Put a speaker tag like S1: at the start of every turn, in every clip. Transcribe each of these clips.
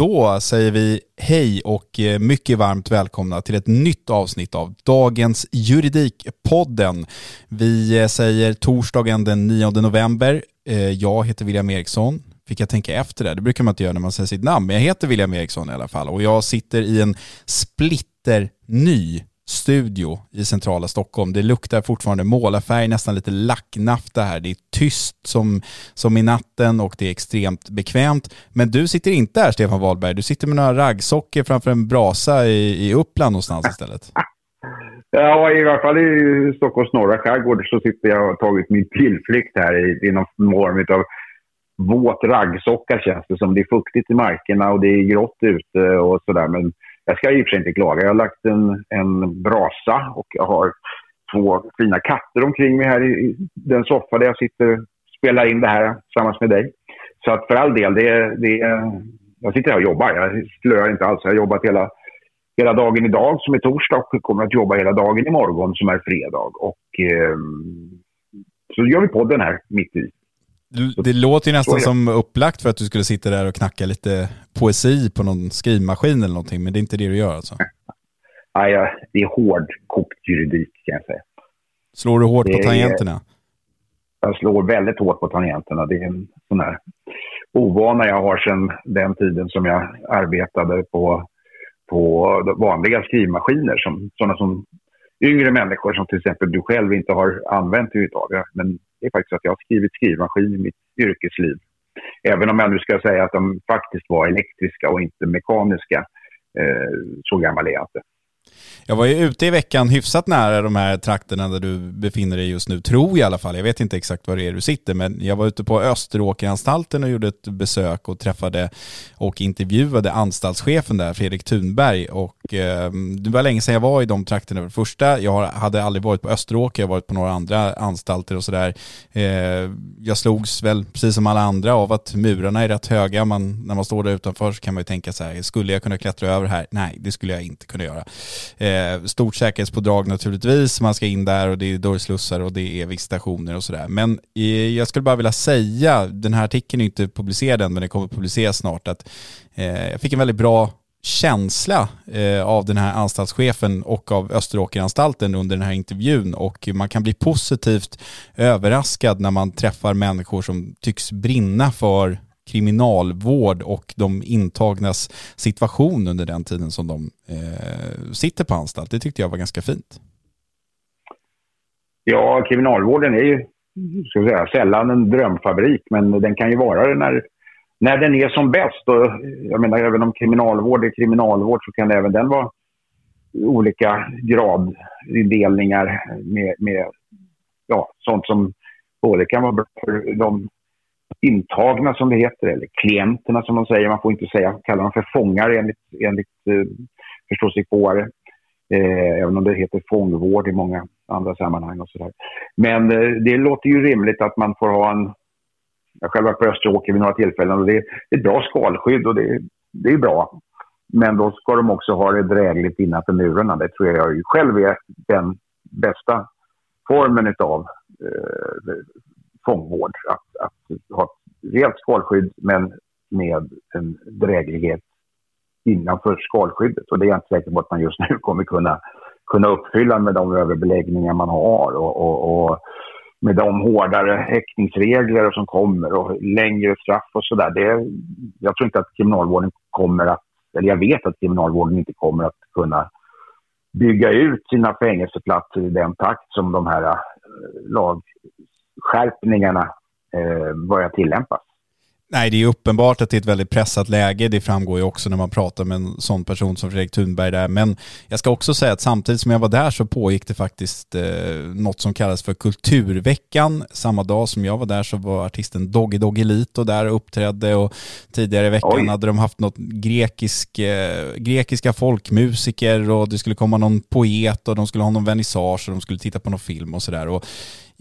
S1: Då säger vi hej och eh, mycket varmt välkomna till ett nytt avsnitt av dagens Juridikpodden. Vi eh, säger torsdagen den 9 november. Eh, jag heter William Eriksson. Fick jag tänka efter det? Det brukar man inte göra när man säger sitt namn, men jag heter William Eriksson i alla fall och jag sitter i en splitter ny studio i centrala Stockholm. Det luktar fortfarande målarfärg, nästan lite lacknafta här. Det är tyst som, som i natten och det är extremt bekvämt. Men du sitter inte här Stefan Wahlberg, du sitter med några raggsockor framför en brasa i, i Uppland någonstans istället.
S2: Ja, i alla fall i Stockholms norra skärgård så sitter jag och har tagit min tillflykt här i, i någon form av våt raggsocka känns det som. Det är fuktigt i markerna och det är grått ute och sådär. Men jag ska i och för sig inte klaga. Jag har lagt en, en brasa och jag har två fina katter omkring mig här i, den soffa där jag sitter och spelar in det här tillsammans med dig. Så att för all del, det, det, jag sitter här och jobbar. Jag slöar inte alls. Jag har jobbat hela, hela dagen idag som är torsdag och kommer att jobba hela dagen imorgon som är fredag. Och eh, så gör vi podden här mitt i.
S1: Det låter ju nästan som upplagt för att du skulle sitta där och knacka lite poesi på någon skrivmaskin eller någonting, men det är inte det du gör alltså?
S2: Nej, ja, det är hårdkokt juridik kan jag säga.
S1: Slår du hårt det på tangenterna? Är,
S2: jag slår väldigt hårt på tangenterna. Det är en sån här ovana jag har sedan den tiden som jag arbetade på, på vanliga skrivmaskiner. Som, sådana som yngre människor som till exempel du själv inte har använt överhuvudtaget. Men är faktiskt att jag har skrivit skrivmaskin i mitt yrkesliv. Även om jag nu ska säga att de faktiskt var elektriska och inte mekaniska. Eh, så gammal är jag inte.
S1: Jag var ju ute i veckan hyfsat nära de här trakterna där du befinner dig just nu, tror jag i alla fall. Jag vet inte exakt var det är du sitter, men jag var ute på Österåkeranstalten och gjorde ett besök och träffade och intervjuade anstaltschefen där, Fredrik Thunberg. Och eh, det var länge sedan jag var i de trakterna. För det första, jag hade aldrig varit på Österåker, jag har varit på några andra anstalter och sådär. Eh, jag slogs väl, precis som alla andra, av att murarna är rätt höga. Man, när man står där utanför så kan man ju tänka så här, skulle jag kunna klättra över här? Nej, det skulle jag inte kunna göra. Eh, stort säkerhetspådrag naturligtvis, man ska in där och det är dörrslussar och det är visitationer och sådär. Men eh, jag skulle bara vilja säga, den här artikeln är inte publicerad än men den kommer publiceras snart, att eh, jag fick en väldigt bra känsla eh, av den här anstaltschefen och av Österåkeranstalten under den här intervjun och man kan bli positivt överraskad när man träffar människor som tycks brinna för kriminalvård och de intagnas situation under den tiden som de eh, sitter på anstalt. Det tyckte jag var ganska fint.
S2: Ja, kriminalvården är ju ska säga, sällan en drömfabrik, men den kan ju vara det när, när den är som bäst. Och jag menar, även om kriminalvård är kriminalvård så kan även den vara olika gradindelningar med, med ja, sånt som både kan vara bra för de intagna som det heter, eller klienterna som de säger. Man får inte säga, kalla dem för fångar enligt, enligt eh, förståsigpåare. Eh, även om det heter fångvård i många andra sammanhang och sådär. Men eh, det låter ju rimligt att man får ha en... Jag själv har varit på Österåker vid några tillfällen och det är ett bra skalskydd och det, det är bra. Men då ska de också ha det drägligt innanför murarna. Det tror jag själv är den bästa formen av eh, fångvård. Att, att ha ett rejält skalskydd men med en dräglighet innanför skalskyddet. Och det är jag inte säker på att man just nu kommer kunna, kunna uppfylla med de överbeläggningar man har. och, och, och med de hårdare häktningsregler som kommer och längre straff och sådär. Jag tror inte att kriminalvården kommer att, eller jag vet att kriminalvården inte kommer att kunna bygga ut sina fängelseplatser i den takt som de här eh, lagskärpningarna eh, börjar tillämpas.
S1: Nej, det är uppenbart att det är ett väldigt pressat läge. Det framgår ju också när man pratar med en sån person som Fredrik Thunberg där. Men jag ska också säga att samtidigt som jag var där så pågick det faktiskt eh, något som kallas för Kulturveckan. Samma dag som jag var där så var artisten Doggy Doggy Lito där och uppträdde och tidigare i veckan Oj. hade de haft något grekisk, eh, grekiska folkmusiker och det skulle komma någon poet och de skulle ha någon vernissage och de skulle titta på någon film och sådär.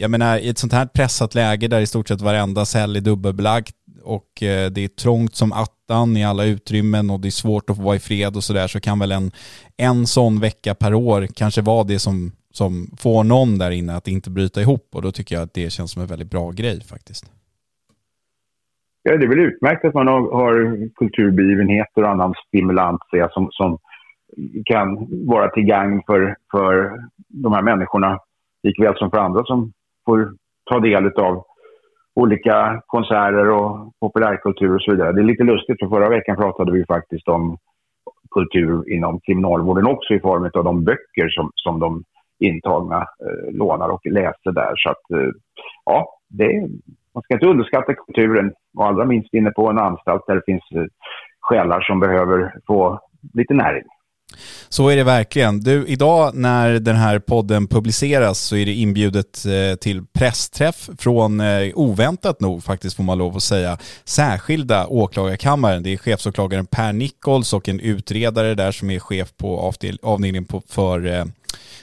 S1: Jag menar, i ett sånt här pressat läge där i stort sett varenda cell är dubbelbelagt, och eh, det är trångt som attan i alla utrymmen och det är svårt att få vara i fred och sådär så kan väl en, en sån vecka per år kanske vara det som, som får någon där inne att inte bryta ihop och då tycker jag att det känns som en väldigt bra grej faktiskt.
S2: Ja, det är väl utmärkt att man har, har kulturbegivenheter och annan stimulans ja, som, som kan vara till gagn för, för de här människorna likväl som för andra som får ta del av olika konserter och populärkultur och så vidare. Det är lite lustigt för förra veckan pratade vi faktiskt om kultur inom kriminalvården också i form av de böcker som, som de intagna eh, lånar och läser där. Så att, eh, ja, det, man ska inte underskatta kulturen och allra minst inne på en anstalt där det finns eh, själar som behöver få lite näring.
S1: Så är det verkligen. Du, idag när den här podden publiceras så är det inbjudet eh, till pressträff från, eh, oväntat nog faktiskt får man lov att säga, särskilda åklagarkammaren. Det är chefsåklagaren Per Nichols och en utredare där som är chef på avdelningen för eh,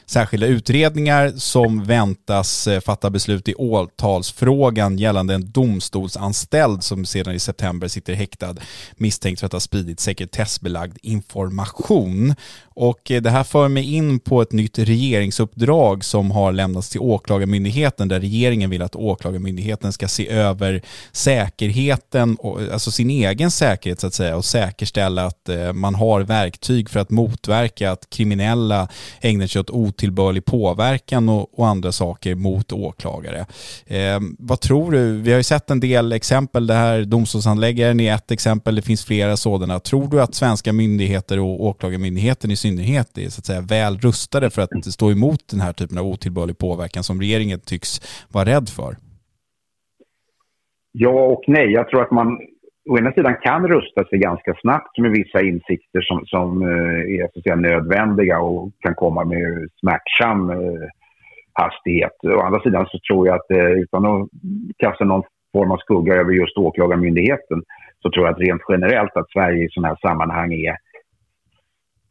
S1: särskilda utredningar som väntas eh, fatta beslut i åtalsfrågan gällande en domstolsanställd som sedan i september sitter häktad misstänkt för att ha spridit sekretessbelagd information. Och eh, det här för mig in på ett nytt regeringsuppdrag som har lämnats till Åklagarmyndigheten där regeringen vill att Åklagarmyndigheten ska se över säkerheten, alltså sin egen säkerhet så att säga och säkerställa att eh, man har verktyg för att motverka att kriminella ägnar sig åt otillbörlig påverkan och, andra saker mot åklagare. Eh, vad tror du? Vi har ju sett en del exempel. Det här domstolshandläggaren är ett exempel. Det finns flera sådana. Tror du att svenska myndigheter och åklagarmyndigheten i synnerhet är så att säga väl rustade för att stå emot den här typen av otillbörlig påverkan som regeringen tycks vara rädd för?
S2: Ja och nej. Jag tror att man å ena sidan kan rusta sig ganska snabbt med vissa insikter som, som eh, är så att säga, nödvändiga och kan komma med smärtsam eh, hastighet. Å andra sidan så tror jag att eh, utan att kasta någon form av skugga över just Åklagarmyndigheten så tror jag att rent generellt att Sverige i sådana här sammanhang är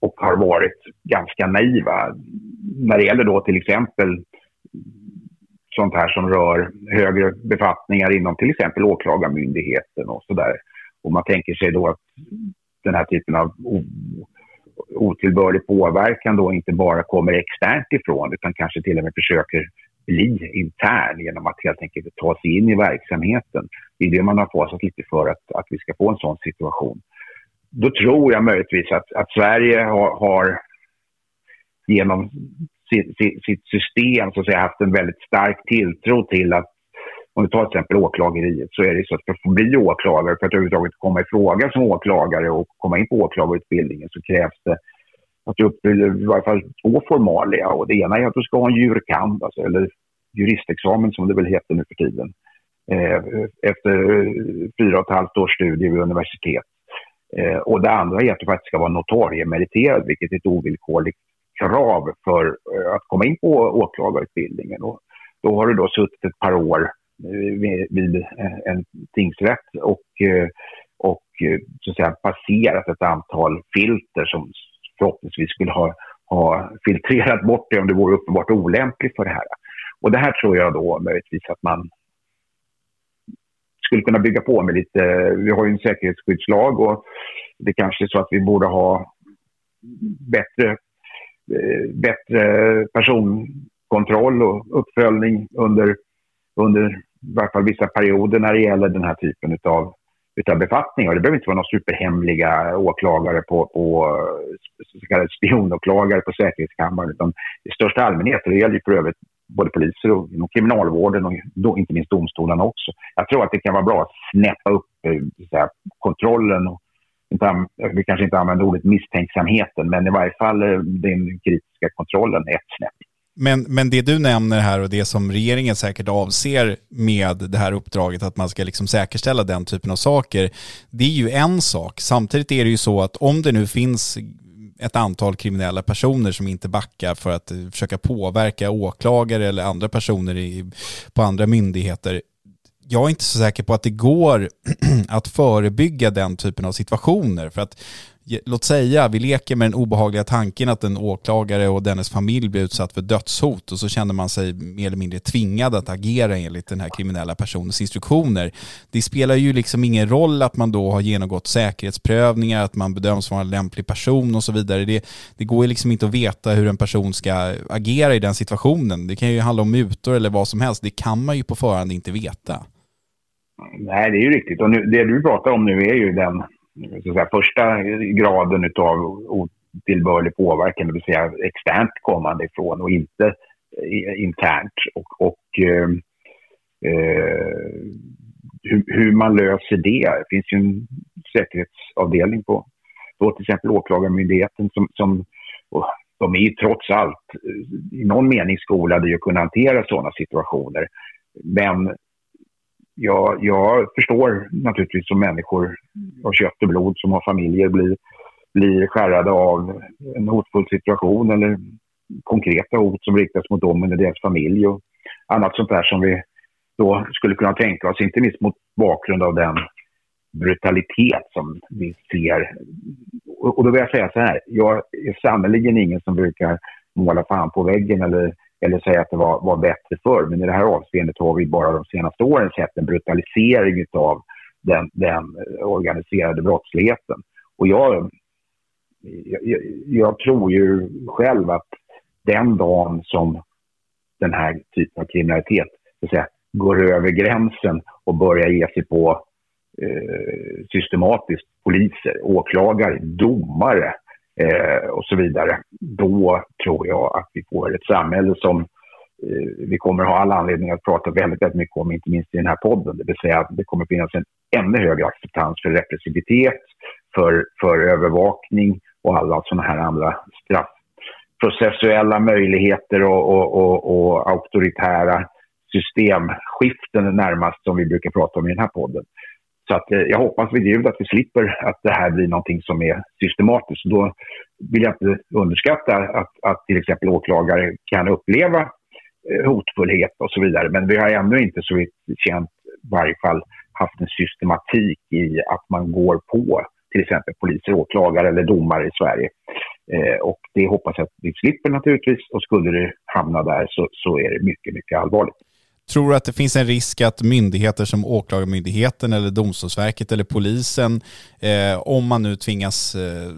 S2: och har varit ganska naiva. När det gäller då till exempel sånt här som rör högre befattningar inom till exempel Åklagarmyndigheten och sådär. Och man tänker sig då att den här typen av otillbörlig påverkan då inte bara kommer externt ifrån utan kanske till och med försöker bli intern genom att helt enkelt ta sig in i verksamheten. Det är det man har fasat lite för att, att vi ska få en sån situation. Då tror jag möjligtvis att, att Sverige har, har genom sitt, sitt, system så att säga, haft en väldigt stark tilltro till att om vi tar till exempel åklageriet så är det så att för att få bli åklagare, för att överhuvudtaget komma i fråga som åklagare och komma in på åklagarutbildningen så krävs det att du uppfyller i varje fall två formalia. Och det ena är att du ska ha en jurkand, alltså, eller juristexamen som det väl heter nu för tiden. Eh, efter eh, fyra och ett halvt års studier vid universitet. Eh, och det andra är att du faktiskt ska vara notariemeriterad, vilket är ett ovillkorligt krav för eh, att komma in på åklagarutbildningen. Och då har du då suttit ett par år eh, vid eh, en tingsrätt och, eh, och så att säga, passerat ett antal filter som förhoppningsvis skulle ha, ha filtrerat bort det om det vore uppenbart olämpligt för det här. Och det här tror jag då möjligtvis att man skulle kunna bygga på med lite, vi har ju en säkerhetsskyddslag och det kanske är så att vi borde ha bättre, eh, bättre personkontroll och uppföljning under, under i varje fall vissa perioder när det gäller den här typen av utav befattningar. Det behöver inte vara några superhemliga åklagare på, på så kallade spionåklagare på säkerhetskammaren utan i största allmänhet. Och det gäller ju för övrigt både poliser och inom kriminalvården och då, inte minst domstolarna också. Jag tror att det kan vara bra att snäppa upp eh, kontrollen och inte, vi kanske inte använder ordet misstänksamheten, men i varje fall eh, den kritiska kontrollen ett snäpp.
S1: Men, men det du nämner här och det som regeringen säkert avser med det här uppdraget, att man ska liksom säkerställa den typen av saker, det är ju en sak. Samtidigt är det ju så att om det nu finns ett antal kriminella personer som inte backar för att eh, försöka påverka åklagare eller andra personer i, på andra myndigheter, jag är inte så säker på att det går att förebygga den typen av situationer. För att låt säga, vi leker med den obehagliga tanken att en åklagare och dennes familj blir utsatt för dödshot och så känner man sig mer eller mindre tvingad att agera enligt den här kriminella personens instruktioner. Det spelar ju liksom ingen roll att man då har genomgått säkerhetsprövningar, att man bedöms vara en lämplig person och så vidare. Det, det går ju liksom inte att veta hur en person ska agera i den situationen. Det kan ju handla om mutor eller vad som helst. Det kan man ju på förhand inte veta.
S2: Nej, det är ju riktigt. Och nu, det du pratar om nu är ju den så säga, första graden av otillbörlig påverkan, det vill säga externt kommande ifrån och inte eh, internt. Och, och eh, eh, hur, hur, man löser det. Det finns ju en säkerhetsavdelning på, då till exempel Åklagarmyndigheten som, som de är ju trots allt eh, i någon mening skolade i att kunna hantera sådana situationer. Men jag, jag förstår naturligtvis som människor av kött och blod som har familjer blir, blir skärrade av en hotfull situation eller konkreta hot som riktas mot dem eller deras familj och annat sånt där som vi då skulle kunna tänka oss, inte minst mot bakgrund av den brutalitet som vi ser. Och då vill jag säga så här, jag är sannerligen ingen som brukar måla fan på väggen eller eller säga att det var, var bättre förr. Men i det här avseendet har vi bara de senaste åren sett en brutalisering av den, den organiserade brottsligheten. Och jag, jag, jag, tror ju själv att den dagen som den här typen av kriminalitet så att säga, går över gränsen och börjar ge sig på eh, systematiskt poliser, åklagare, domare eh, och så vidare. Då tror jag att vi får ett samhälle som eh, vi kommer ha all anledning att prata väldigt, väldigt mycket om, inte minst i den här podden. Det vill säga att det kommer finnas en ännu högre acceptans för repressivitet, för, för övervakning och alla sådana här andra straffprocessuella möjligheter och, och, och, och auktoritära systemskiften närmast som vi brukar prata om i den här podden. Så att, eh, jag hoppas vid Gud att vi slipper att det här blir någonting som är systematiskt. Då vill jag inte underskatta att, att till exempel åklagare kan uppleva eh, hotfullhet och så vidare. Men vi har ännu inte så vitt känt i varje fall haft en systematik i att man går på till exempel poliser, åklagare eller domare i Sverige. Eh, och det hoppas jag att vi slipper naturligtvis och skulle det hamna där så, så är det mycket, mycket allvarligt.
S1: Tror du att det finns en risk att myndigheter som Åklagarmyndigheten eller Domstolsverket eller polisen, eh, om man nu tvingas eh,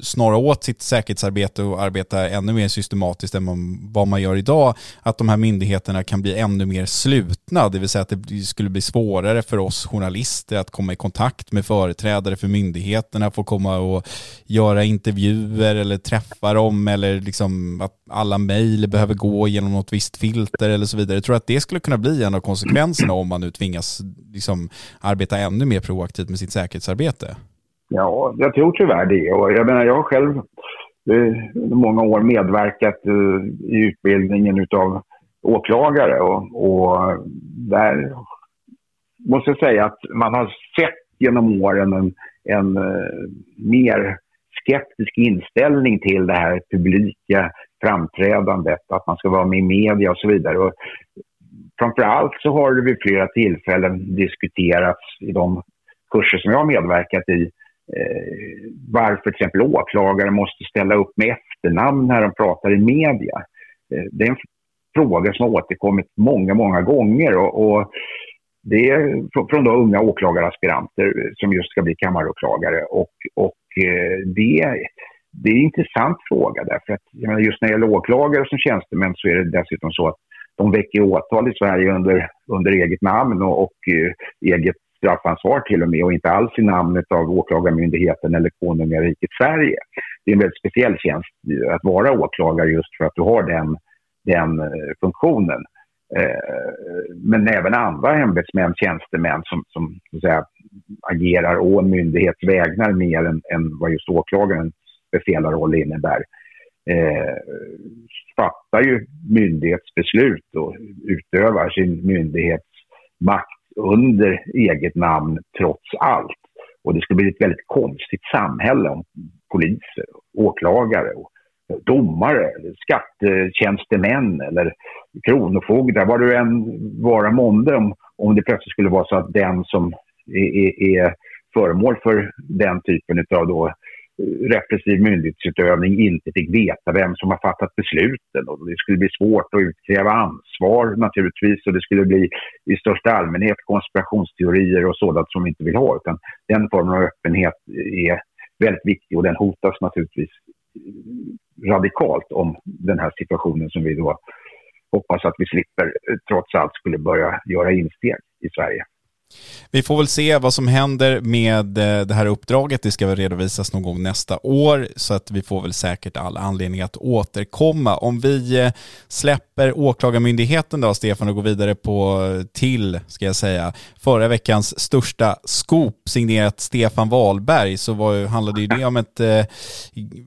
S1: snara åt sitt säkerhetsarbete och arbeta ännu mer systematiskt än vad man gör idag, att de här myndigheterna kan bli ännu mer slutna, det vill säga att det skulle bli svårare för oss journalister att komma i kontakt med företrädare för myndigheterna, få komma och göra intervjuer eller träffa dem eller liksom att alla mejl behöver gå genom något visst filter eller så vidare. Jag tror att det skulle kunna bli en av konsekvenserna om man nu tvingas liksom, arbeta ännu mer proaktivt med sitt säkerhetsarbete?
S2: Ja, jag tror tyvärr det. Och jag, menar, jag har själv under många år medverkat eh, i utbildningen av åklagare och, och där måste jag säga att man har sett genom åren en, en eh, mer skeptisk inställning till det här publika framträdandet, att man ska vara med i media och så vidare. Och framförallt så har det vid flera tillfällen diskuterats i de kurser som jag har medverkat i eh, varför till exempel åklagare måste ställa upp med efternamn när de pratar i media. Eh, det är en fråga som har återkommit många, många gånger och, och det är från då unga åklagaraspiranter som just ska bli kammaråklagare och, och eh, det, det är en intressant fråga därför att jag menar, just när det gäller åklagare som tjänstemän så är det dessutom så att de väcker åtal i Sverige under, under eget namn och, och eh, eget straffansvar till och med och inte alls i namnet av Åklagarmyndigheten eller Konungariket Sverige. Det är en väldigt speciell tjänst att vara åklagare just för att du har den, den eh, funktionen. Eh, men även andra ämbetsmän, tjänstemän som, som så att säga, agerar å en myndighets vägnar mer än, än vad just åklagaren speciella innebär eh, fattar ju myndighetsbeslut och utövar sin myndighetsmakt under eget namn trots allt. Och det skulle bli ett väldigt konstigt samhälle om poliser, åklagare och domare, skattetjänstemän eller kronofogdar, vad du än vara månde om, om det plötsligt skulle vara så att den som är, är, är föremål för den typen av då repressiv myndighetsutövning inte fick veta vem som har fattat besluten. Och det skulle bli svårt att utkräva ansvar naturligtvis och det skulle bli i största allmänhet konspirationsteorier och sådant som vi inte vill ha. Utan den formen av öppenhet är väldigt viktig och den hotas naturligtvis radikalt om den här situationen som vi då hoppas att vi slipper trots allt skulle börja göra insteg i Sverige.
S1: Vi får väl se vad som händer med eh, det här uppdraget. Det ska väl redovisas någon gång nästa år så att vi får väl säkert all anledning att återkomma. Om vi eh, släpper Åklagarmyndigheten då, Stefan, och går vidare på eh, till, ska jag säga, förra veckans största scoop signerat Stefan Wahlberg så var, handlade ju det om ett,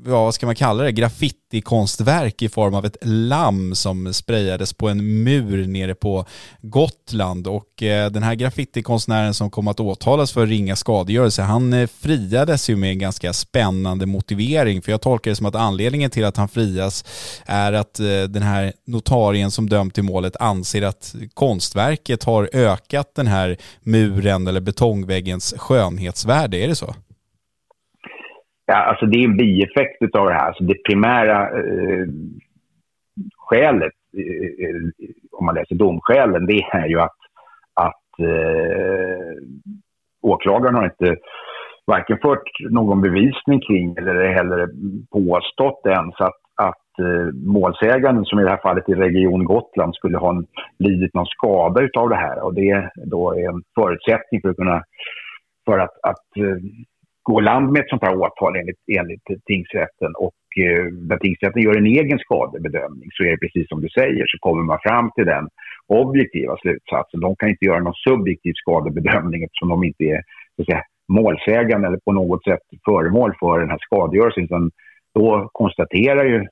S1: ja vad ska man kalla det, graffitikonstverk i form av ett lamm som sprayades på en mur nere på Gotland och den här graffitikonstverket konstnären som kom att åtalas för ringa skadegörelse, han eh, friades ju med en ganska spännande motivering. För jag tolkar det som att anledningen till att han frias är att eh, den här notarien som dömt till målet anser att konstverket har ökat den här muren eller betongväggens skönhetsvärde. Är det så?
S2: Ja, alltså det är en bieffekt av det här. Alltså det primära eh, skälet, eh, eh, om man läser domskälen, det är ju att eh, åklagaren har inte varken fört någon bevisning kring eller heller påstått ens att, att eh, målsäganden, som i det här fallet i Region Gotland, skulle ha en, lidit någon skada utav det här. Och det då är en förutsättning för att kunna för att, att eh, gå land med ett sånt här åtal enligt, enligt tingsrätten. Och eh, när tingsrätten gör en egen skadebedömning så är det precis som du säger, så kommer man fram till den objektiva slutsatser. De kan inte göra någon subjektiv skadebedömning eftersom de inte är så att säga, målsägande eller på något sätt föremål för den här skadegörelsen. Utan då konstaterar ju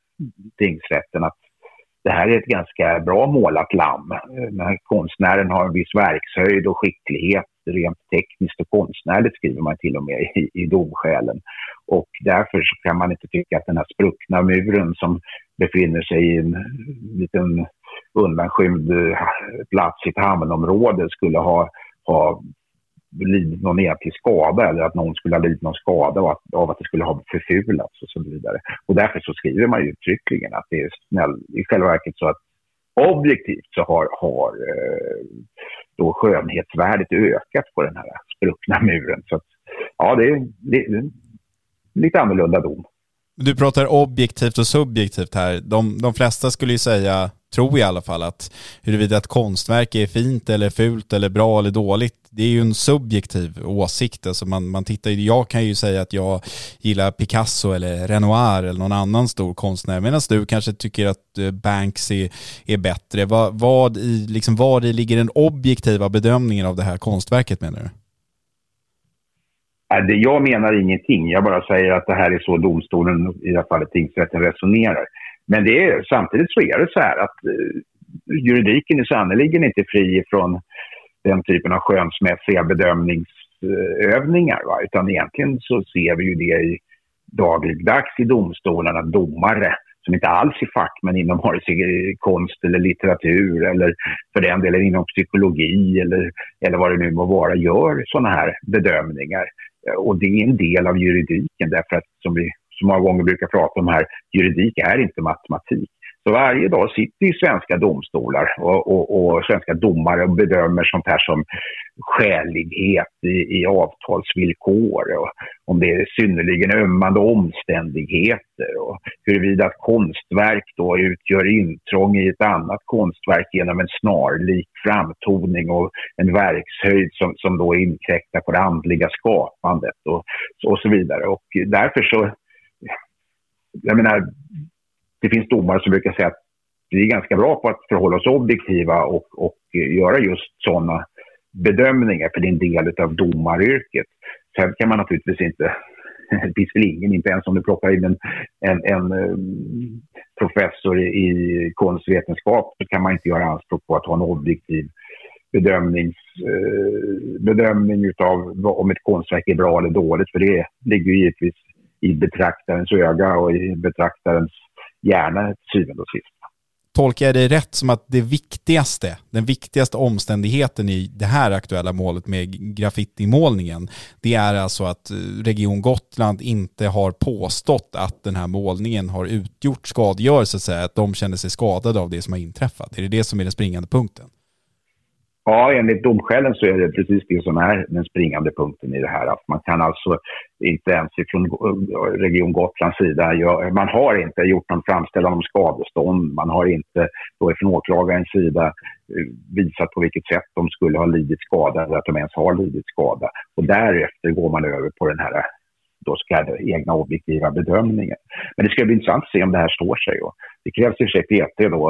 S2: tingsrätten att det här är ett ganska bra målat lamm. Den här konstnären har en viss verkshöjd och skicklighet rent tekniskt och konstnärligt skriver man till och med i, i domskälen. Och därför så kan man inte tycka att den här spruckna muren som befinner sig i en liten undanskymd eh, plats i ett hamnområde skulle ha, ha lidit någon egentlig skada eller att någon skulle ha lidit någon skada av att, av att det skulle ha förfulats och så vidare. Och därför så skriver man ju uttryckligen att det är snäll, i själva verket så att objektivt så har, har eh, då skönhetsvärdet ökat på den här spruckna muren. Så att, ja, det är, det är lite annorlunda dom.
S1: Du pratar objektivt och subjektivt här. De, de flesta skulle ju säga, tror jag i alla fall, att huruvida ett konstverk är fint eller fult eller bra eller dåligt, det är ju en subjektiv åsikt. Alltså man, man tittar, jag kan ju säga att jag gillar Picasso eller Renoir eller någon annan stor konstnär, medan du kanske tycker att eh, Banksy är bättre. Vad, vad, i, liksom, vad i ligger den objektiva bedömningen av det här konstverket menar du?
S2: Jag menar ingenting. Jag bara säger att det här är så domstolen, i det här fallet tingsrätten, resonerar. Men det är, samtidigt så är det så här att eh, juridiken är sannerligen inte fri från den typen av skönsmässiga bedömningsövningar. Va? Utan egentligen så ser vi ju det i dagligdags i domstolarna domare som inte alls är fackmän inom vare sig konst eller litteratur eller för den delen inom psykologi eller, eller vad det nu må vara, gör sådana här bedömningar. Och det är en del av juridiken därför att som vi så många gånger brukar prata om här, juridik är inte matematik. Så varje dag sitter ju svenska domstolar och, och, och svenska domare och bedömer sånt här som skälighet i, i avtalsvillkor och om det är synnerligen ömmande omständigheter och huruvida ett konstverk då utgör intrång i ett annat konstverk genom en snarlik framtoning och en verkshöjd som, som då inkräktar på det andliga skapandet och, och så vidare. Och därför så, jag menar, det finns domare som brukar säga att vi är ganska bra på att förhålla oss objektiva och, och göra just sådana bedömningar, för det är en del av domaryrket. Sen kan man naturligtvis inte, det finns väl ingen, inte ens om du plockar in en, en, en eh, professor i, konstvetenskap, så kan man inte göra anspråk på att ha en objektiv bedömnings, eh, bedömning av om ett konstverk är bra eller dåligt, för det ligger givetvis i betraktarens öga och i betraktarens hjärna till syvende och sist.
S1: Tolkar jag det rätt som att det viktigaste, den viktigaste omständigheten i det här aktuella målet med graffitimålningen, det är alltså att eh, Region Gotland inte har påstått att den här målningen har utgjort skadegörelse, så att de känner sig skadade av det som har inträffat. Är det det som är den springande punkten?
S2: Ja, enligt domskälen så är det precis det som är den springande punkten i det här. Att man kan alltså inte ens från Region Gotlands sida, man har inte gjort någon framställan om skadestånd. Man har inte då från åklagarens sida eh, visat på vilket sätt de skulle ha lidit skada eller att de ens har lidit skada. Och därefter går man över på den här då så kallade egna objektiva bedömningen. Men det ska bli intressant att se om det här står sig. Och det krävs i och för sig PT då,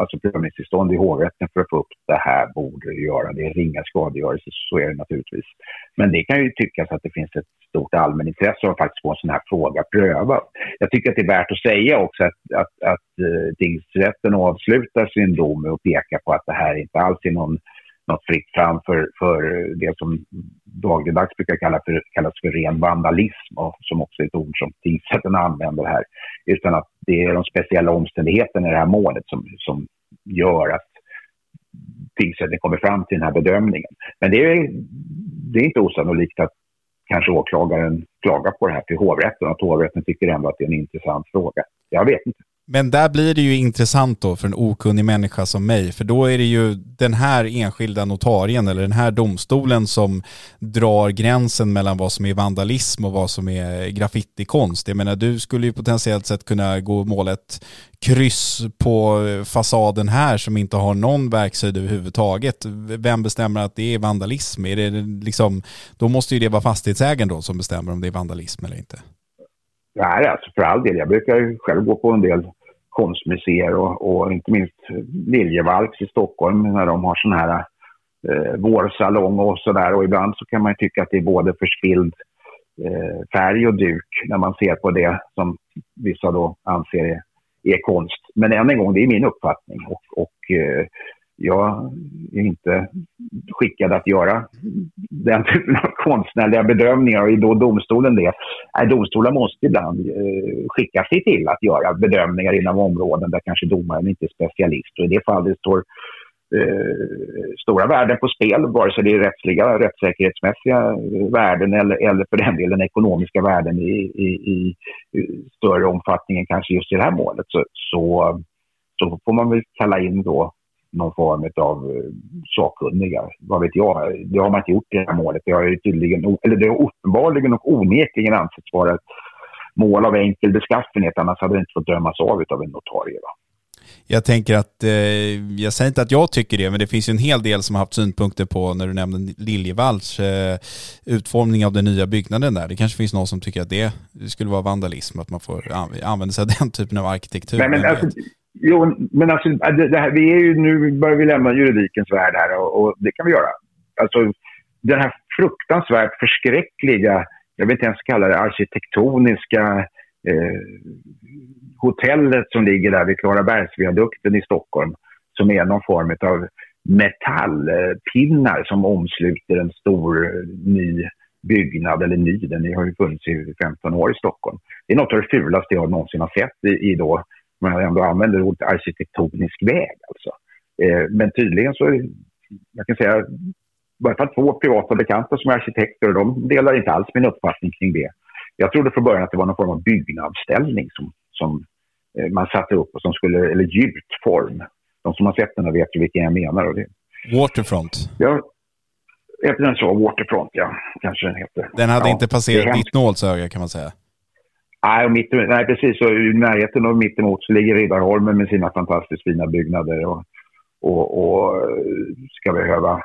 S2: alltså prövningstillstånd i hovrätten för att få upp det här borde det göra. Det är ringa skadegörelse, så är det naturligtvis. Men det kan ju tyckas att det finns ett stort allmänintresse av att faktiskt få en sån här fråga prövad. Jag tycker att det är värt att säga också att, att, att eh, tingsrätten avslutar sin dom med att peka på att det här inte alls är någon något fritt fram för, för det som dagligdags brukar kallas för, kallas för ren vandalism och som också är ett ord som tingsrätten använder här. Utan att det är de speciella omständigheterna i det här målet som, som gör att tingsrätten kommer fram till den här bedömningen. Men det är, det är inte osannolikt att kanske åklagaren klagar på det här till hovrätten och att hovrätten tycker ändå att det är en intressant fråga. Jag vet inte.
S1: Men där blir det ju intressant då för en okunnig människa som mig, för då är det ju den här enskilda notarien eller den här domstolen som drar gränsen mellan vad som är vandalism och vad som är graffitikonst. Jag menar, du skulle ju potentiellt sett kunna gå och måla ett kryss på fasaden här som inte har någon verkshöjd överhuvudtaget. Vem bestämmer att det är vandalism? Är det liksom, då måste ju det vara fastighetsägaren då som bestämmer om det är vandalism eller inte.
S2: Nej, alltså för all del. Jag brukar själv gå på en del konstmuseer och, och inte minst Liljevalchs i Stockholm när de har sån här eh, vårsalong och sådär. Och ibland så kan man tycka att det är både förspilld eh, färg och duk när man ser på det som vissa då anser är, är konst. Men än en gång, det är min uppfattning. Och, och eh, jag är inte skickad att göra den typen av konstnärliga bedömningar och är då domstolen det? Nej, domstolar måste ibland eh, skicka sig till att göra bedömningar inom områden där kanske domaren inte är specialist. Och i det fallet står eh, stora värden på spel, vare sig det är rättsliga, rättssäkerhetsmässiga eh, värden eller, eller för den delen ekonomiska värden i, i, i, större omfattning än kanske just i det här målet. Så, så, så får man väl kalla in då någon form av eh, sakkunniga. Vad vet jag? Det har man inte gjort i det här målet. Det har, tydligen, eller det har uppenbarligen och onekligen ansetts vara ett mål av enkel beskaffenhet. Annars hade det inte fått dömas av av en notarie. Va?
S1: Jag tänker att, eh, jag säger inte att jag tycker det, men det finns ju en hel del som har haft synpunkter på, när du nämnde Liljevalchs eh, utformning av den nya byggnaden där. Det kanske finns någon som tycker att det skulle vara vandalism, att man får använda sig av den typen av arkitektur.
S2: Nej, men alltså, Jo, men alltså, äh, det, det här, vi är ju, nu börjar vi lämna juridikens värld här och, och, det kan vi göra. Alltså, den här fruktansvärt förskräckliga, jag vill inte ens kalla det arkitektoniska eh, hotellet som ligger där vid Klarabergsviadukten i Stockholm, som är någon form av metallpinnar som omsluter en stor eh, ny byggnad eller ny. Den har ju funnits i 15 år i Stockholm. Det är något av det fulaste jag någonsin har sett i, i då, man ändå använder ordet arkitektonisk väg. Alltså. Eh, men tydligen så, jag kan säga, i varje fall två privata bekanta som är arkitekter och de delar inte alls min uppfattning kring det. Jag trodde från början att det var någon form av byggnadsställning som, som eh, man satte upp och som skulle, eller gjutform. De som har sett den vet ju vilken jag menar. Och det.
S1: Waterfront?
S2: Ja, heter den så? Waterfront, ja. Kanske den heter.
S1: Den hade
S2: ja,
S1: inte passerat ditt nålsöga kan man säga.
S2: Nej, mitt, nej precis. Och I närheten och mittemot så ligger Riddarholmen med sina fantastiskt fina byggnader. Och, och, och eh, ska behöva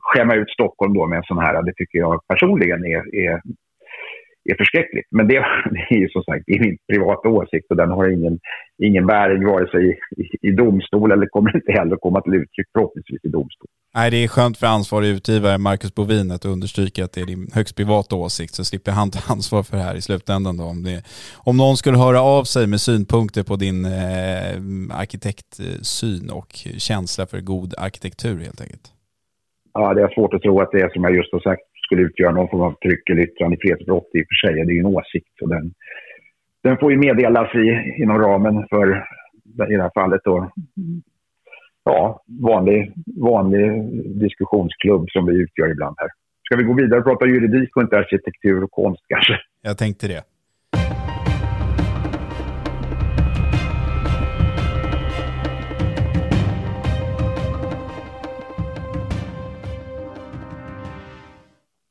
S2: skämma ut Stockholm då med en sån här, det tycker jag personligen är, är är förskräckligt. Men det, det är ju som sagt det är min privata åsikt och den har ingen, ingen bäring vare sig i, i, i domstol eller kommer inte heller komma till uttryck förhoppningsvis i domstol.
S1: Nej, det är skönt för ansvarig utgivare Marcus Bovin att understryka att det är din högst privata åsikt så slipper han ta ansvar för det här i slutändan. Då. Om, det, om någon skulle höra av sig med synpunkter på din eh, arkitektsyn och känsla för god arkitektur helt enkelt.
S2: Ja, det är svårt att tro att det är som jag just har sagt skulle utgöra någon form av tryck eller yttrandefrihetsbrott i och för sig. Det är ju en åsikt. Och den, den får ju meddelas i, inom ramen för, i det här fallet då, ja, vanlig, vanlig diskussionsklubb som vi utgör ibland här. Ska vi gå vidare och prata juridik och inte arkitektur och konst kanske?
S1: Jag tänkte det.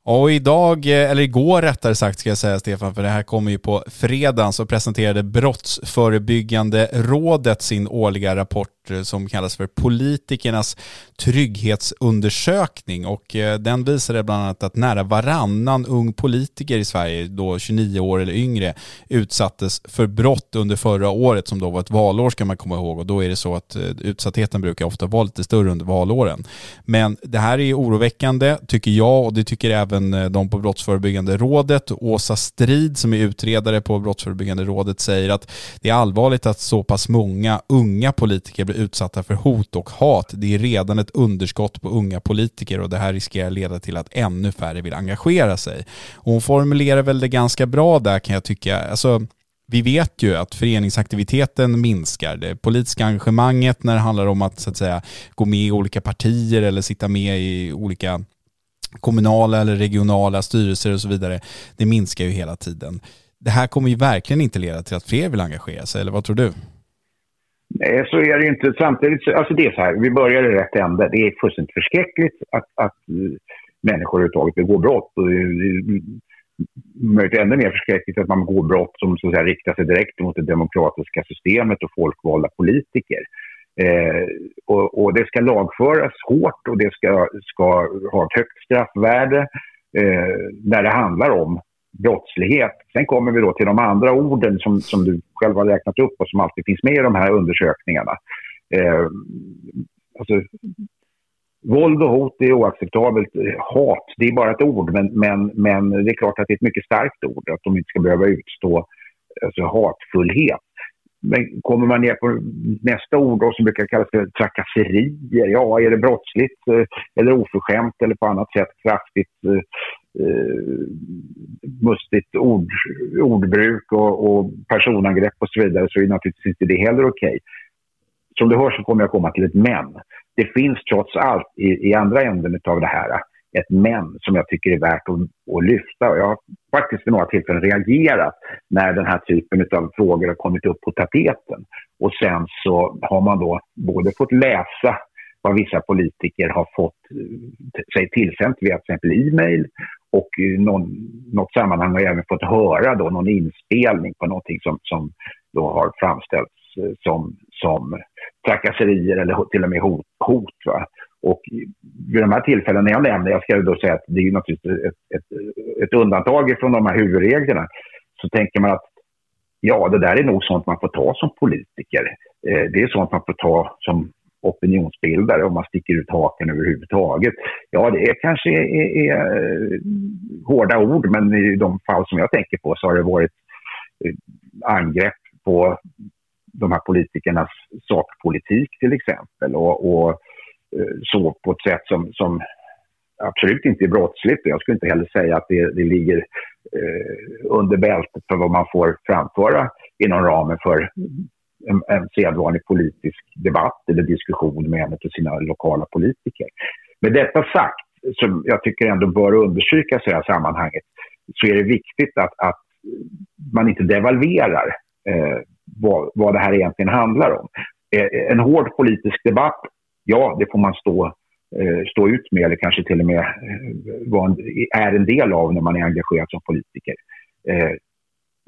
S1: Och idag, eh, eller igår rättare sagt ska jag säga Stefan, för det här kommer ju på fredagen, så presenterade Brottsförebyggande rådet sin årliga rapport Eh, som kallas för politikernas trygghetsundersökning och eh, den visade bland annat att nära varannan ung politiker i Sverige, då 29 år eller yngre, utsattes för brott under förra året som då var ett valår ska man komma ihåg och då är det så att eh, utsattheten brukar ofta vara lite större under valåren. Men det här är oroväckande tycker jag och det tycker även de på Brottsförebyggande rådet. Åsa Strid som är utredare på Brottsförebyggande rådet säger att det är allvarligt att så pass många unga politiker blir utsatta för hot och hat. Det är redan ett underskott på unga politiker och det här riskerar leda till att ännu färre vill engagera sig. Och hon formulerar väl det ganska bra där kan jag tycka. Alltså, vi vet ju att föreningsaktiviteten minskar. Det politiska engagemanget när det handlar om att, så att säga, gå med i olika partier eller sitta med i olika kommunala eller regionala styrelser och så vidare, det minskar ju hela tiden. Det här kommer ju verkligen inte leda till att fler vill engagera sig, eller vad tror du?
S2: Nej, så är det inte. Samtidigt, alltså det är så här, vi börjar i rätt ände. Det är fullständigt förskräckligt att, att eh, människor överhuvudtaget begår brott. Och eh, möjligt ännu mer förskräckligt att man begår brott som så att säga, riktar sig direkt mot det demokratiska systemet och folkvalda politiker. Eh, och, och, det ska lagföras hårt och det ska, ska ha ett högt straffvärde eh, när det handlar om brottslighet. Sen kommer vi då till de andra orden som, som du själv har räknat upp och som alltid finns med i de här undersökningarna. Eh, alltså, våld och hot är oacceptabelt. Hat, det är bara ett ord, men, men, men det är klart att det är ett mycket starkt ord, att de inte ska behöva utstå alltså, hatfullhet. Men kommer man ner på nästa ord då, som brukar kallas för trakasserier, ja, är det brottsligt eh, eller oförskämt eller på annat sätt kraftigt eh, eh, mustigt ord, ordbruk och, och, personangrepp och så vidare så är naturligtvis inte det heller okej. Okay. Som du hör så kommer jag komma till ett men. Det finns trots allt i, i andra änden av det här ett men som jag tycker är värt att, att lyfta. Jag har faktiskt vid några tillfällen reagerat när den här typen av frågor har kommit upp på tapeten. Och sen så har man då både fått läsa vad vissa politiker har fått eh, sig tillsänt via till exempel e-mail och i någon, något sammanhang har jag även fått höra då någon inspelning på någonting som, som då har framställts eh, som, som trakasserier eller till och med hot. hot va? Och vid de här tillfällena jag nämner, jag ska då säga att det är naturligtvis ett, ett, ett undantag från de här huvudreglerna, så tänker man att ja, det där är nog sånt man får ta som politiker. Eh, det är sånt man får ta som opinionsbildare om man sticker ut haken överhuvudtaget. Ja, det är kanske är, är, är eh, hårda ord, men i de fall som jag tänker på så har det varit eh, angrepp på de här politikernas sakpolitik till exempel och, och eh, så på ett sätt som, som absolut inte är brottsligt. Jag skulle inte heller säga att det, det ligger eh, under bältet för vad man får framföra inom ramen för en, en sedvanlig politisk debatt eller diskussion med en av sina lokala politiker. Med detta sagt, som jag tycker ändå bör understrykas i det här sammanhanget, så är det viktigt att, att man inte devalverar eh, vad, vad det här egentligen handlar om. Eh, en hård politisk debatt, ja, det får man stå, eh, stå ut med eller kanske till och med eh, är en del av när man är engagerad som politiker. Eh,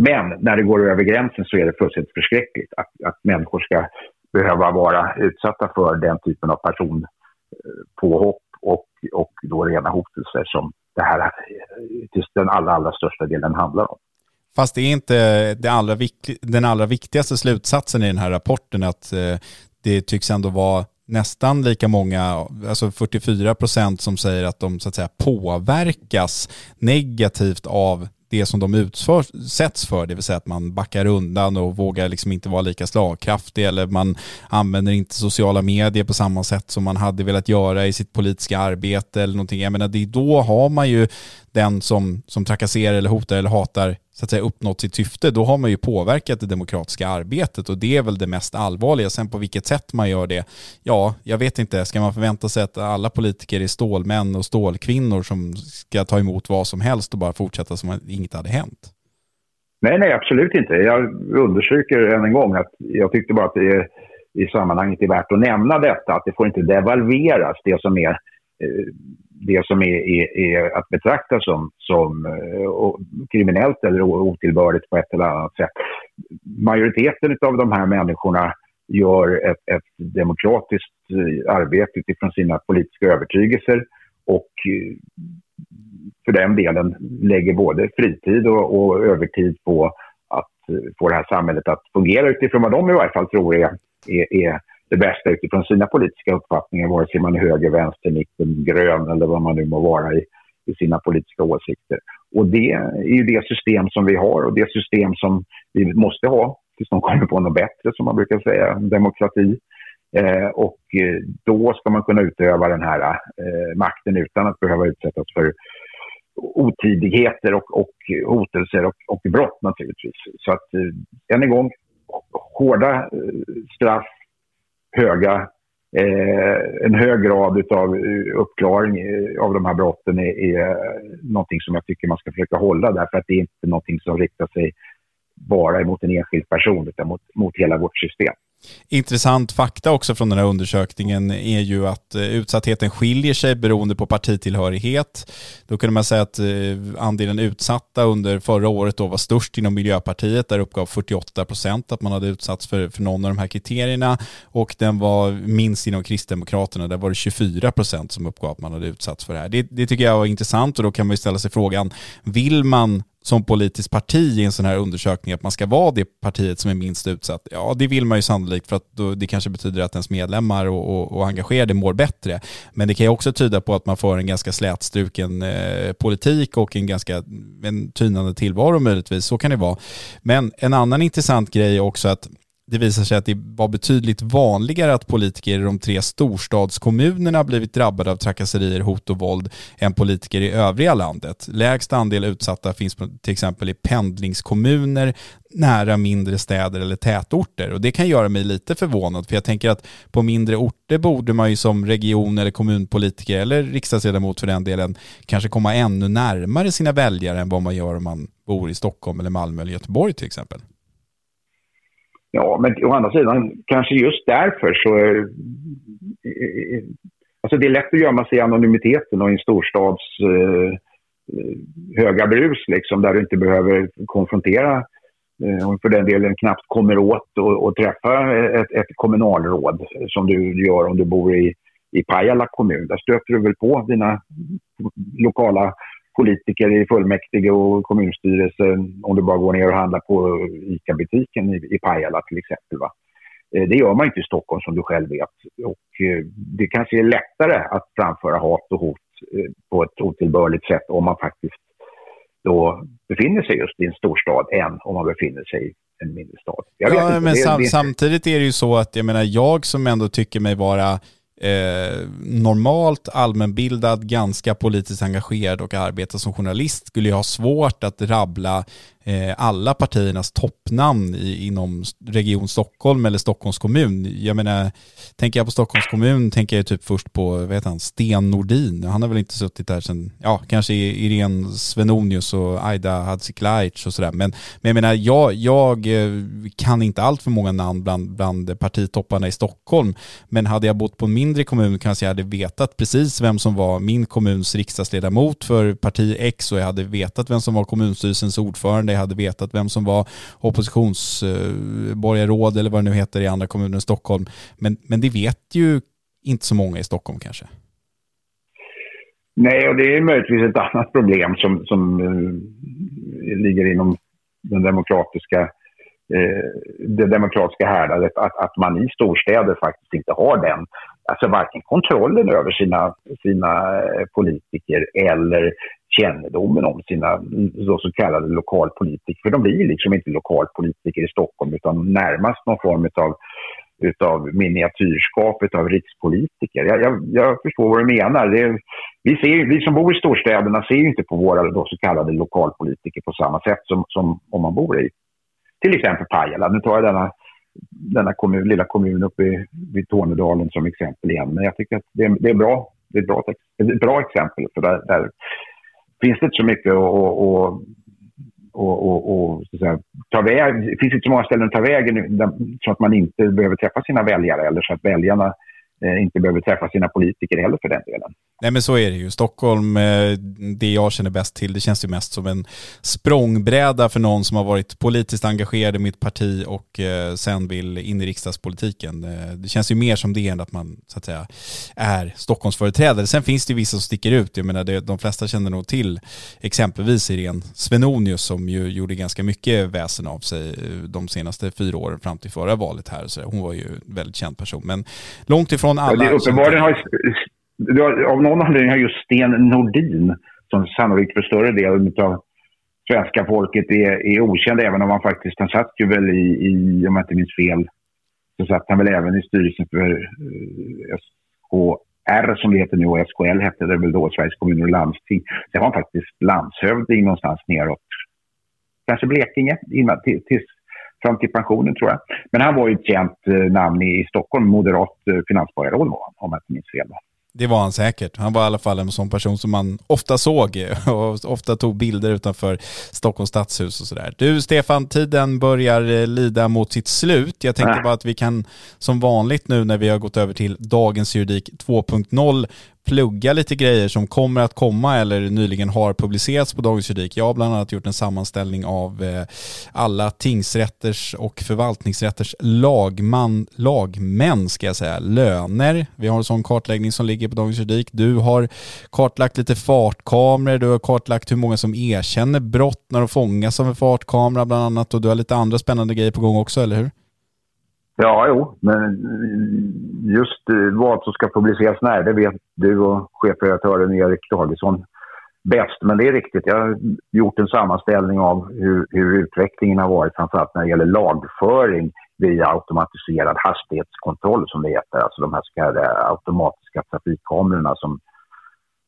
S2: men när det går över gränsen så är det fullständigt förskräckligt att, att människor ska behöva vara utsatta för den typen av personpåhopp eh, och, och då rena hotelser som det här eh, till den allra, allra största delen handlar om.
S1: Fast det är inte det allra den allra viktigaste slutsatsen i den här rapporten att eh, det tycks ändå vara nästan lika många, alltså 44 procent som säger att de så att säga påverkas negativt av det som de utsätts för, det vill säga att man backar undan och vågar liksom inte vara lika slagkraftig eller man använder inte sociala medier på samma sätt som man hade velat göra i sitt politiska arbete eller någonting. Jag menar, det, då har man ju den som, som trakasserar eller hotar eller hatar så att säga uppnått sitt syfte, då har man ju påverkat det demokratiska arbetet och det är väl det mest allvarliga. Sen på vilket sätt man gör det, ja, jag vet inte. Ska man förvänta sig att alla politiker är stålmän och stålkvinnor som ska ta emot vad som helst och bara fortsätta som att inget hade hänt?
S2: Nej, nej, absolut inte. Jag understryker än en gång att jag tyckte bara att det är, i sammanhanget är värt att nämna detta, att det får inte devalveras, det som är Eh, det som är, är, är, att betrakta som, som eh, kriminellt eller otillbörligt på ett eller annat sätt. Majoriteten av de här människorna gör ett, ett demokratiskt eh, arbete utifrån sina politiska övertygelser och för den delen lägger både fritid och, och övertid på att få det här samhället att fungera utifrån vad de i varje fall tror är, är, är det bästa utifrån sina politiska uppfattningar, vare sig man är höger, vänster, mitten, grön eller vad man nu må vara i, i sina politiska åsikter. Och det är ju det system som vi har och det system som vi måste ha tills de kommer på något bättre, som man brukar säga, demokrati. Eh, och eh, då ska man kunna utöva den här eh, makten utan att behöva utsättas för otidigheter och, och hotelser och, och brott naturligtvis. Så att eh, än en gång, hårda eh, straff höga Eh, en hög grad av eh, uppklaring av de här brotten är, är någonting som jag tycker man ska försöka hålla därför att det är inte någonting som riktar sig bara mot en enskild person utan mot, mot hela vårt system.
S1: Intressant fakta också från den här undersökningen är ju att eh, utsattheten skiljer sig beroende på partitillhörighet. Då kunde man säga att eh, andelen utsatta under förra året då var störst inom Miljöpartiet. Där uppgav 48 procent att man hade utsatts för, för någon av de här kriterierna. Och den var minst inom Kristdemokraterna. Där var det 24 procent som uppgav att man hade utsatts för det här. Det, det tycker jag var intressant och då kan man ju ställa sig frågan, vill man som politiskt parti i en sån här undersökning att man ska vara det partiet som är minst utsatt. Ja, det vill man ju sannolikt för att då, det kanske betyder att ens medlemmar och, och, och engagerade mår bättre. Men det kan ju också tyda på att man får en ganska slätstruken eh, politik och en ganska en tynande tillvaro möjligtvis. Så kan det vara. Men en annan intressant grej är också att det visar sig att det var betydligt vanligare att politiker i de tre storstadskommunerna blivit drabbade av trakasserier, hot och våld än politiker i övriga landet. Lägst andel utsatta finns till exempel i pendlingskommuner nära mindre städer eller tätorter och det kan göra mig lite förvånad för jag tänker att på mindre orter borde man ju som region eller kommunpolitiker eller riksdagsledamot för den delen kanske komma ännu närmare sina väljare än vad man gör om man bor i Stockholm eller Malmö eller Göteborg till exempel.
S2: Ja, men å andra sidan, kanske just därför så... Är, alltså det är lätt att gömma sig i anonymiteten och i en storstads eh, eh höga brus, liksom, där du inte behöver konfrontera och för den delen knappt kommer åt och, och träffa ett, ett, kommunalråd som du gör om du bor i, i Pajala kommun. Där stöter du väl på dina lokala politiker i fullmäktige och kommunstyrelse om du bara går ner och handlar på ICA-butiken i, i Pajala till exempel. Va? Eh, det gör man inte i Stockholm som du själv vet. Och eh, det kanske är lättare att framföra hat och hot eh, på ett otillbörligt sätt om man faktiskt då befinner sig just i en storstad än om man befinner sig i en mindre stad.
S1: ja, men det, sam det... samtidigt är det ju så att jag menar jag som ändå tycker mig vara eh, normalt allmänbildad, ganska politiskt engagerad och arbetar som journalist skulle jag ha svårt att rabbla Eh, alla partiernas toppnamn i, inom Region Stockholm eller Stockholms kommun. Jag menar, tänker jag på Stockholms kommun tänker jag typ först på, vad heter han, Sten Nordin. Han har väl inte suttit där sedan, ja, kanske Irene Svenonius och Aida Hadziklaic och sådär. Men, men jag menar, jag, jag eh, kan inte allt för många namn bland, bland partitopparna i Stockholm. Men hade jag bott på en mindre kommun kanske jag hade vetat precis vem som var min kommuns riksdagsledamot för parti X och jag hade vetat vem som var kommunstyrelsens ordförande hade vetat vem som var oppositionsborgarråd eller vad det nu heter i andra kommuner i Stockholm. Men, men det vet ju inte så många i Stockholm kanske.
S2: Nej, och det är möjligtvis ett annat problem som, som eh, ligger inom den demokratiska, eh, det demokratiska härdandet, att, att man i storstäder faktiskt inte har den, alltså varken kontrollen över sina, sina eh, politiker eller kännedomen om sina mm, så kallade lokalpolitiker. För de blir liksom inte lokalpolitiker i Stockholm utan närmast någon form av utav miniatyrskap av rikspolitiker. Jag, jag, jag, förstår vad du menar. Det, vi, ser, vi som bor i storstäderna ser ju inte på våra då, så kallade lokalpolitiker på samma sätt som, som om man bor i till exempel Pajala. Nu tar jag denna, denna kommun, lilla kommun uppe i, vid Tornedalen som exempel igen. Men jag tycker att det, det är bra. Det är ett bra, ett bra exempel. För där, där finns det inte så mycket att och, och, och, och säga, ta väg. Det finns inte så många ställen att ta vägen så att man inte behöver träffa sina väljare eller så att väljarna Eh, inte behöver träffa sina politiker heller för den delen.
S1: Nej men så är det ju. Stockholm, eh, det jag känner bäst till, det känns ju mest som en språngbräda för någon som har varit politiskt engagerad i mitt parti och eh, sen vill in i riksdagspolitiken. Det känns ju mer som det än att man så att säga är Stockholmsföreträdare. Sen finns det ju vissa som sticker ut. Jag menar, de flesta känner nog till exempelvis Irene Svenonius som ju gjorde ganska mycket väsen av sig de senaste fyra åren fram till förra valet här. Så hon var ju en väldigt känd person. Men långt ifrån från alla.
S2: Ja, uppenbarligen har, av någon anledning har just Sten Nordin, som sannolikt för större delen av svenska folket är, är okänd, även om han faktiskt, han satt ju väl i, i, om jag inte minns fel, så satt han väl även i styrelsen för eh, SKR som det heter nu och SKL hette det väl då, Sveriges kommuner och landsting. Sen var han faktiskt landshövding någonstans neråt, kanske Blekinge, innan, tills fram till pensionen tror jag. Men han var ju ett känt eh, namn i Stockholm, moderat eh, finansborgarråd var han, om jag inte minns fel.
S1: Det var han säkert. Han var i alla fall en sån person som man ofta såg och ofta tog bilder utanför Stockholms stadshus och sådär. Du Stefan, tiden börjar eh, lida mot sitt slut. Jag tänkte bara att vi kan som vanligt nu när vi har gått över till dagens juridik 2.0 plugga lite grejer som kommer att komma eller nyligen har publicerats på Dagens Juridik. Jag har bland annat gjort en sammanställning av eh, alla tingsrätters och förvaltningsrätters lagman, lagmän ska jag säga, löner. Vi har en sån kartläggning som ligger på Dagens Juridik. Du har kartlagt lite fartkameror, du har kartlagt hur många som erkänner brott när de fångas av en fartkamera bland annat och du har lite andra spännande grejer på gång också, eller hur?
S2: Ja, jo, men just eh, vad som ska publiceras när, det vet du och chefredaktören Erik Dagesson bäst. Men det är riktigt, jag har gjort en sammanställning av hur, hur utvecklingen har varit, framförallt när det gäller lagföring via automatiserad hastighetskontroll som det heter. Alltså de här så kallade automatiska trafikkamerorna som,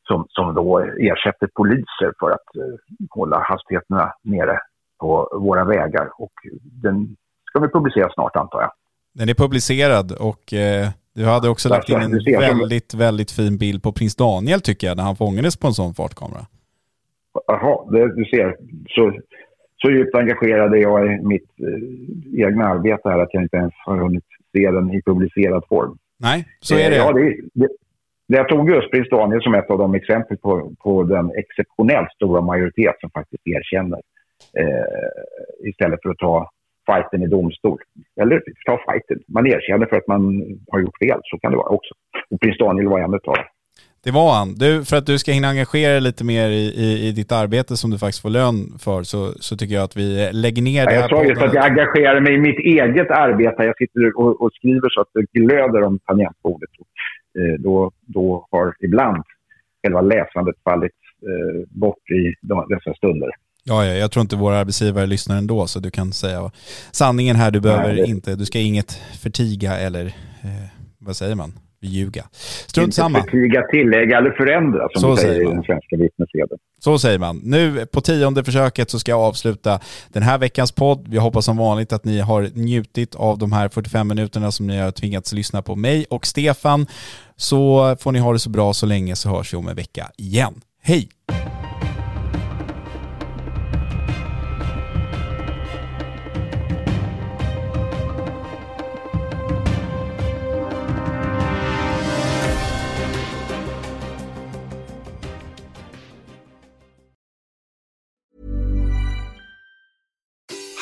S2: som, som då ersätter poliser för att uh, hålla hastigheterna nere på våra vägar. Och den ska vi publicera snart antar jag.
S1: Den är publicerad och eh, du hade också lagt in en väldigt, väldigt fin bild på prins Daniel tycker jag, när han fångades på en sån fartkamera.
S2: Jaha, du ser. Så, så djupt engagerad är jag i mitt eh, egna arbete här att jag inte ens har hunnit se den i publicerad form.
S1: Nej, så är det.
S2: Eh, ja, det, det, jag tog just prins Daniel som ett av de exempel på, på den exceptionellt stora majoritet som faktiskt erkänner eh, istället för att ta fighten i domstol. Eller ta fighten. Man erkänner för att man har gjort fel, så kan det vara också. Och prins Daniel var en av dem.
S1: Det var han. Du, för att du ska hinna engagera dig lite mer i, i, i, ditt arbete som du faktiskt får lön för så, så tycker jag att vi lägger ner det
S2: här. Jag sa just att jag engagerar mig i mitt eget arbete. Jag sitter och, och skriver så att det glöder om tangentbordet. Eh, då, då har ibland själva läsandet fallit eh, bort i dessa stunder.
S1: Ja, ja, jag tror inte våra arbetsgivare lyssnar ändå så du kan säga sanningen här. Du behöver Nej, det... inte, du ska inget förtiga eller eh, vad säger man? ljuga. Strunt samma.
S2: Inte förtiga, tillägga eller förändra som
S1: Så
S2: vi säger
S1: säger
S2: i
S1: man.
S2: den svenska vittneseden.
S1: Så säger man. Nu på tionde försöket så ska jag avsluta den här veckans podd. Jag hoppas som vanligt att ni har njutit av de här 45 minuterna som ni har tvingats lyssna på mig och Stefan. Så får ni ha det så bra så länge så hörs vi om en vecka igen. Hej!